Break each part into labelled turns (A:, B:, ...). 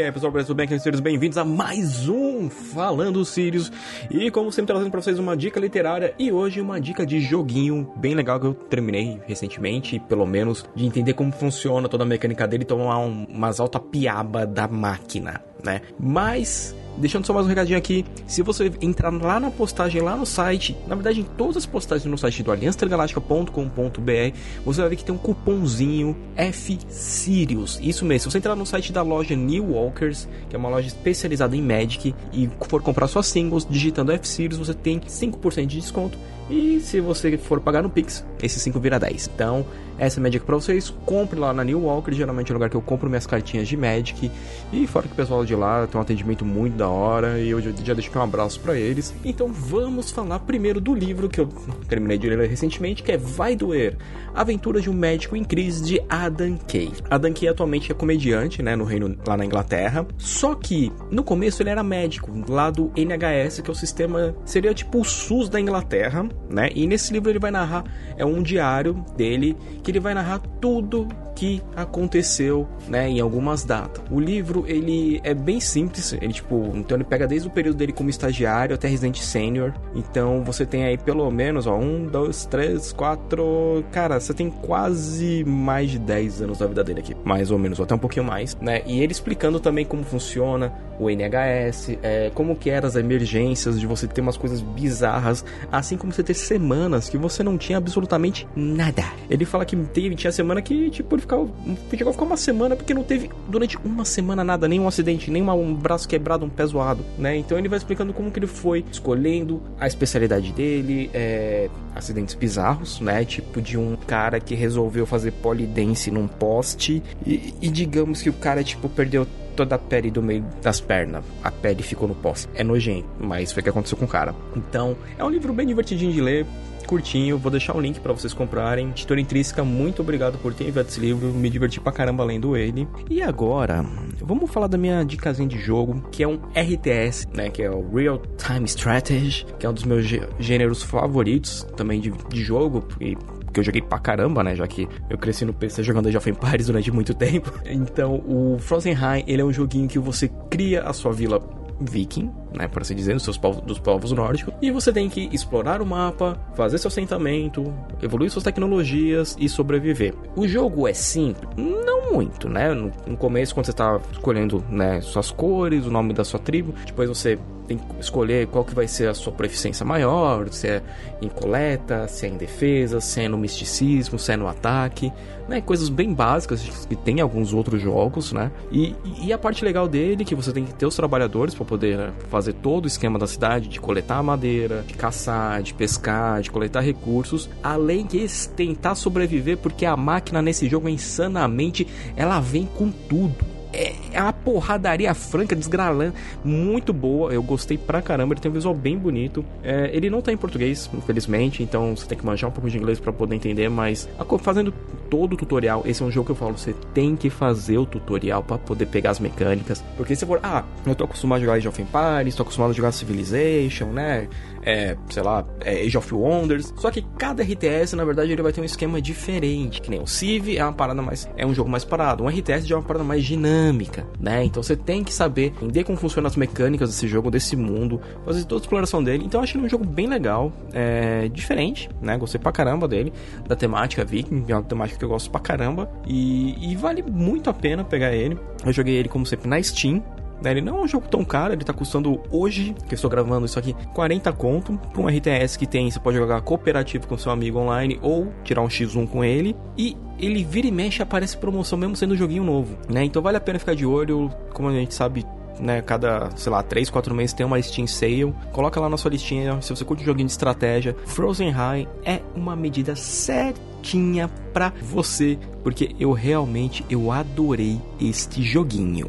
A: Aí pessoal, tudo bem? Aqui bem-vindos a mais um Falando Sirius E como sempre trazendo pra vocês uma dica literária E hoje uma dica de joguinho bem legal que eu terminei recentemente Pelo menos de entender como funciona toda a mecânica dele E tomar um, umas alta piaba da máquina, né? Mas Deixando só mais um recadinho aqui, se você entrar lá na postagem, lá no site, na verdade em todas as postagens no site do aliançatergaláctica.com.br, você vai ver que tem um cupomzinho FSirius. Isso mesmo, se você entrar no site da loja New Walkers, que é uma loja especializada em Magic, e for comprar suas singles, digitando FSirius, você tem 5% de desconto. E se você for pagar no Pix, esse 5 vira 10. Então, essa é a minha dica pra vocês. Compre lá na New Walker, geralmente é o lugar que eu compro minhas cartinhas de Magic. E fora que o pessoal de lá tem um atendimento muito da hora. E eu já deixo aqui um abraço para eles. Então vamos falar primeiro do livro que eu terminei de ler recentemente, que é Vai Doer. Aventuras de um médico em crise de Adam Kay. Adam Kay atualmente é comediante, né, no reino lá na Inglaterra. Só que no começo ele era médico, lá do NHS, que é o sistema seria tipo o SUS da Inglaterra, né? E nesse livro ele vai narrar é um diário dele que ele vai narrar tudo que aconteceu, né, em algumas datas. O livro ele é bem simples, ele tipo, então ele pega desde o período dele como estagiário até residente sênior. Então você tem aí pelo menos, ó, um, dois, três, quatro, cara, você tem quase mais de 10 anos da vida dele aqui, mais ou menos, ou até um pouquinho mais, né? E ele explicando também como funciona o NHS, é, como que eram as emergências de você ter umas coisas bizarras, assim como você ter semanas que você não tinha absolutamente nada. Ele fala que teve, tinha semana que tipo ele ficava, chegou a ficar uma semana porque não teve durante uma semana nada, nenhum acidente, nem um braço quebrado, um pé zoado, né? Então ele vai explicando como que ele foi escolhendo a especialidade dele, é, acidentes bizarros, né? Tipo de um cara que resolveu fazer polidense num poste e, e digamos que o cara tipo perdeu toda a pele do meio das pernas. A pele ficou no poste. É nojento, mas foi o que aconteceu com o cara. Então, é um livro bem divertidinho de ler curtinho, vou deixar o link para vocês comprarem. Editora Intrínseca, muito obrigado por ter enviado esse livro, me diverti pra caramba lendo ele. E agora, vamos falar da minha dicasinha de jogo, que é um RTS, né, que é o Real Time Strategy, que é um dos meus gêneros favoritos também de, de jogo, e que eu joguei pra caramba, né? Já que eu cresci no PC jogando Age of Empires durante muito tempo. Então, o Frozen High, ele é um joguinho que você cria a sua vila viking, né, por assim dizer, dos, seus povos, dos povos nórdicos, e você tem que explorar o mapa, fazer seu assentamento, evoluir suas tecnologias e sobreviver. O jogo é simples? Não muito, né? No começo, quando você está escolhendo né, suas cores, o nome da sua tribo, depois você tem que escolher qual que vai ser a sua proficiência maior, se é em coleta, se é em defesa, se é no misticismo, se é no ataque, né? Coisas bem básicas que tem alguns outros jogos, né? E, e a parte legal dele é que você tem que ter os trabalhadores para poder né, fazer todo o esquema da cidade, de coletar madeira, de caçar, de pescar, de coletar recursos, além de tentar sobreviver, porque a máquina nesse jogo é insanamente, ela vem com tudo é, é uma porradaria franca, desgralando, muito boa. Eu gostei pra caramba. Ele tem um visual bem bonito. É, ele não tá em português, infelizmente, então você tem que manjar um pouco de inglês para poder entender. Mas fazendo todo o tutorial, esse é um jogo que eu falo: você tem que fazer o tutorial para poder pegar as mecânicas. Porque se for, ah, eu tô acostumado a jogar Age of Empires, tô acostumado a jogar Civilization, né? É, sei lá, é Age of Wonders. Só que cada RTS, na verdade, ele vai ter um esquema diferente. Que nem o Civ é uma parada mais. É um jogo mais parado. Um RTS já é uma parada mais dinâmica né? Então você tem que saber entender como funcionam as mecânicas desse jogo, desse mundo, fazer toda a exploração dele. Então eu achei ele um jogo bem legal, é, diferente, né? Gostei pra caramba dele, da temática Viking, é uma temática que eu gosto pra caramba. E, e vale muito a pena pegar ele. Eu joguei ele, como sempre, na Steam, né? Ele não é um jogo tão caro, ele tá custando hoje, que eu estou gravando isso aqui, 40 conto para um RTS que tem, você pode jogar cooperativo com seu amigo online ou tirar um X1 com ele. E ele vira e mexe aparece promoção mesmo sendo um joguinho novo, né? Então vale a pena ficar de olho, como a gente sabe, né, cada, sei lá, 3, 4 meses tem uma Steam Sale. Coloca lá na sua listinha, se você curte joguinho de estratégia, Frozen High é uma medida certinha para você, porque eu realmente eu adorei este joguinho.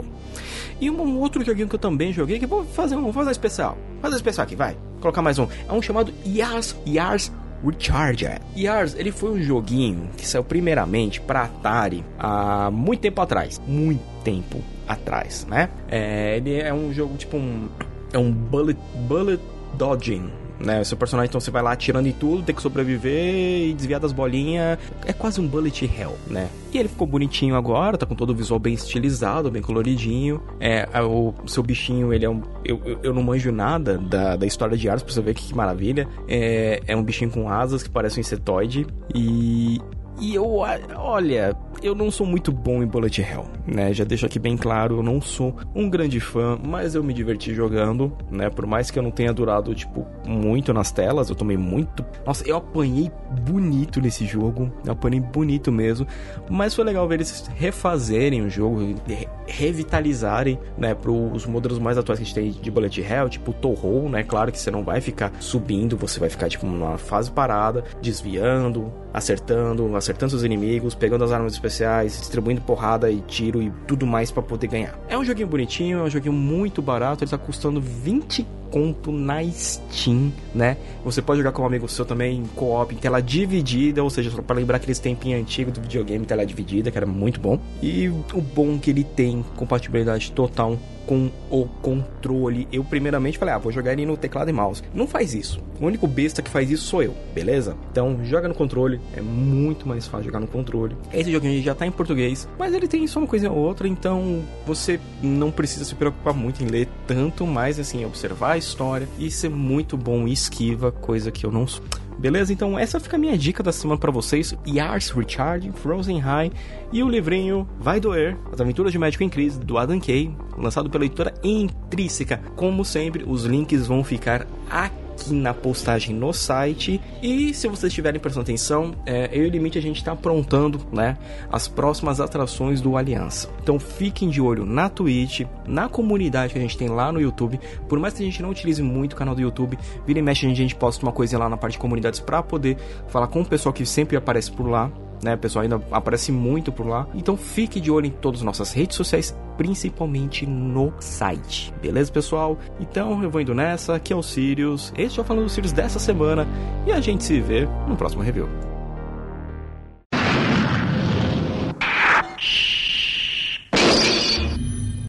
A: E um outro joguinho que eu também joguei, que vou fazer um, vou fazer um especial. Fazer um especial aqui, vai. Colocar mais um. É um chamado Yars, Yars Recharger. Yars, ele foi um joguinho que saiu primeiramente para Atari há muito tempo atrás. Muito tempo atrás, né? É, ele é um jogo tipo um. É um bullet, bullet dodging né? O seu personagem, então, você vai lá atirando em tudo, tem que sobreviver e desviar das bolinhas. É quase um bullet hell, né? E ele ficou bonitinho agora, tá com todo o visual bem estilizado, bem coloridinho. É, o seu bichinho, ele é um. Eu, eu, eu não manjo nada da, da história de Ars pra você ver que, que maravilha. É, é um bichinho com asas que parece um insetoide. E e eu, olha, eu não sou muito bom em Bullet Hell, né? Já deixo aqui bem claro, eu não sou um grande fã, mas eu me diverti jogando, né? Por mais que eu não tenha durado, tipo, muito nas telas, eu tomei muito. Nossa, eu apanhei bonito nesse jogo, eu apanhei bonito mesmo, mas foi legal ver eles refazerem o jogo, revitalizarem, né? Para os modelos mais atuais que a gente tem de Bullet Hell, tipo Toho, né? Claro que você não vai ficar subindo, você vai ficar, tipo, numa fase parada, desviando, acertando, acertando seus inimigos, pegando as armas especiais, distribuindo porrada e tiro e tudo mais para poder ganhar. É um joguinho bonitinho, é um joguinho muito barato, ele tá custando 20 conto na Steam, né? Você pode jogar com um amigo seu também em co-op em tela dividida, ou seja, para lembrar aqueles tempinhos antigos do videogame tela dividida, que era muito bom. E o bom que ele tem compatibilidade total com o controle. Eu primeiramente falei, ah, vou jogar ele no teclado e mouse. Não faz isso. O único besta que faz isso sou eu, beleza? Então, joga no controle, é muito mais fácil jogar no controle. Esse joguinho já tá em português, mas ele tem só uma coisa ou outra, então você não precisa se preocupar muito em ler tanto, mais assim, observar a história e ser muito bom e esquiva, coisa que eu não sou. Beleza? Então essa fica a minha dica da semana para vocês. Yars Recharge, Frozen High e o livrinho Vai Doer, As Aventuras de Médico em Crise, do Adam Kay, lançado pela editora Intrínseca. Como sempre, os links vão ficar aqui aqui na postagem no site. E se vocês estiverem prestando atenção, é, eu e o Limite a gente está aprontando né, as próximas atrações do Aliança. Então fiquem de olho na Twitch, na comunidade que a gente tem lá no YouTube. Por mais que a gente não utilize muito o canal do YouTube, vira e mexe a gente posta uma coisinha lá na parte de comunidades para poder falar com o pessoal que sempre aparece por lá né? O pessoal ainda aparece muito por lá. Então fique de olho em todas as nossas redes sociais, principalmente no site. Beleza, pessoal? Então eu vou indo nessa. Aqui é o Sirius. Este é o Falando do Sirius dessa semana. E a gente se vê no próximo review.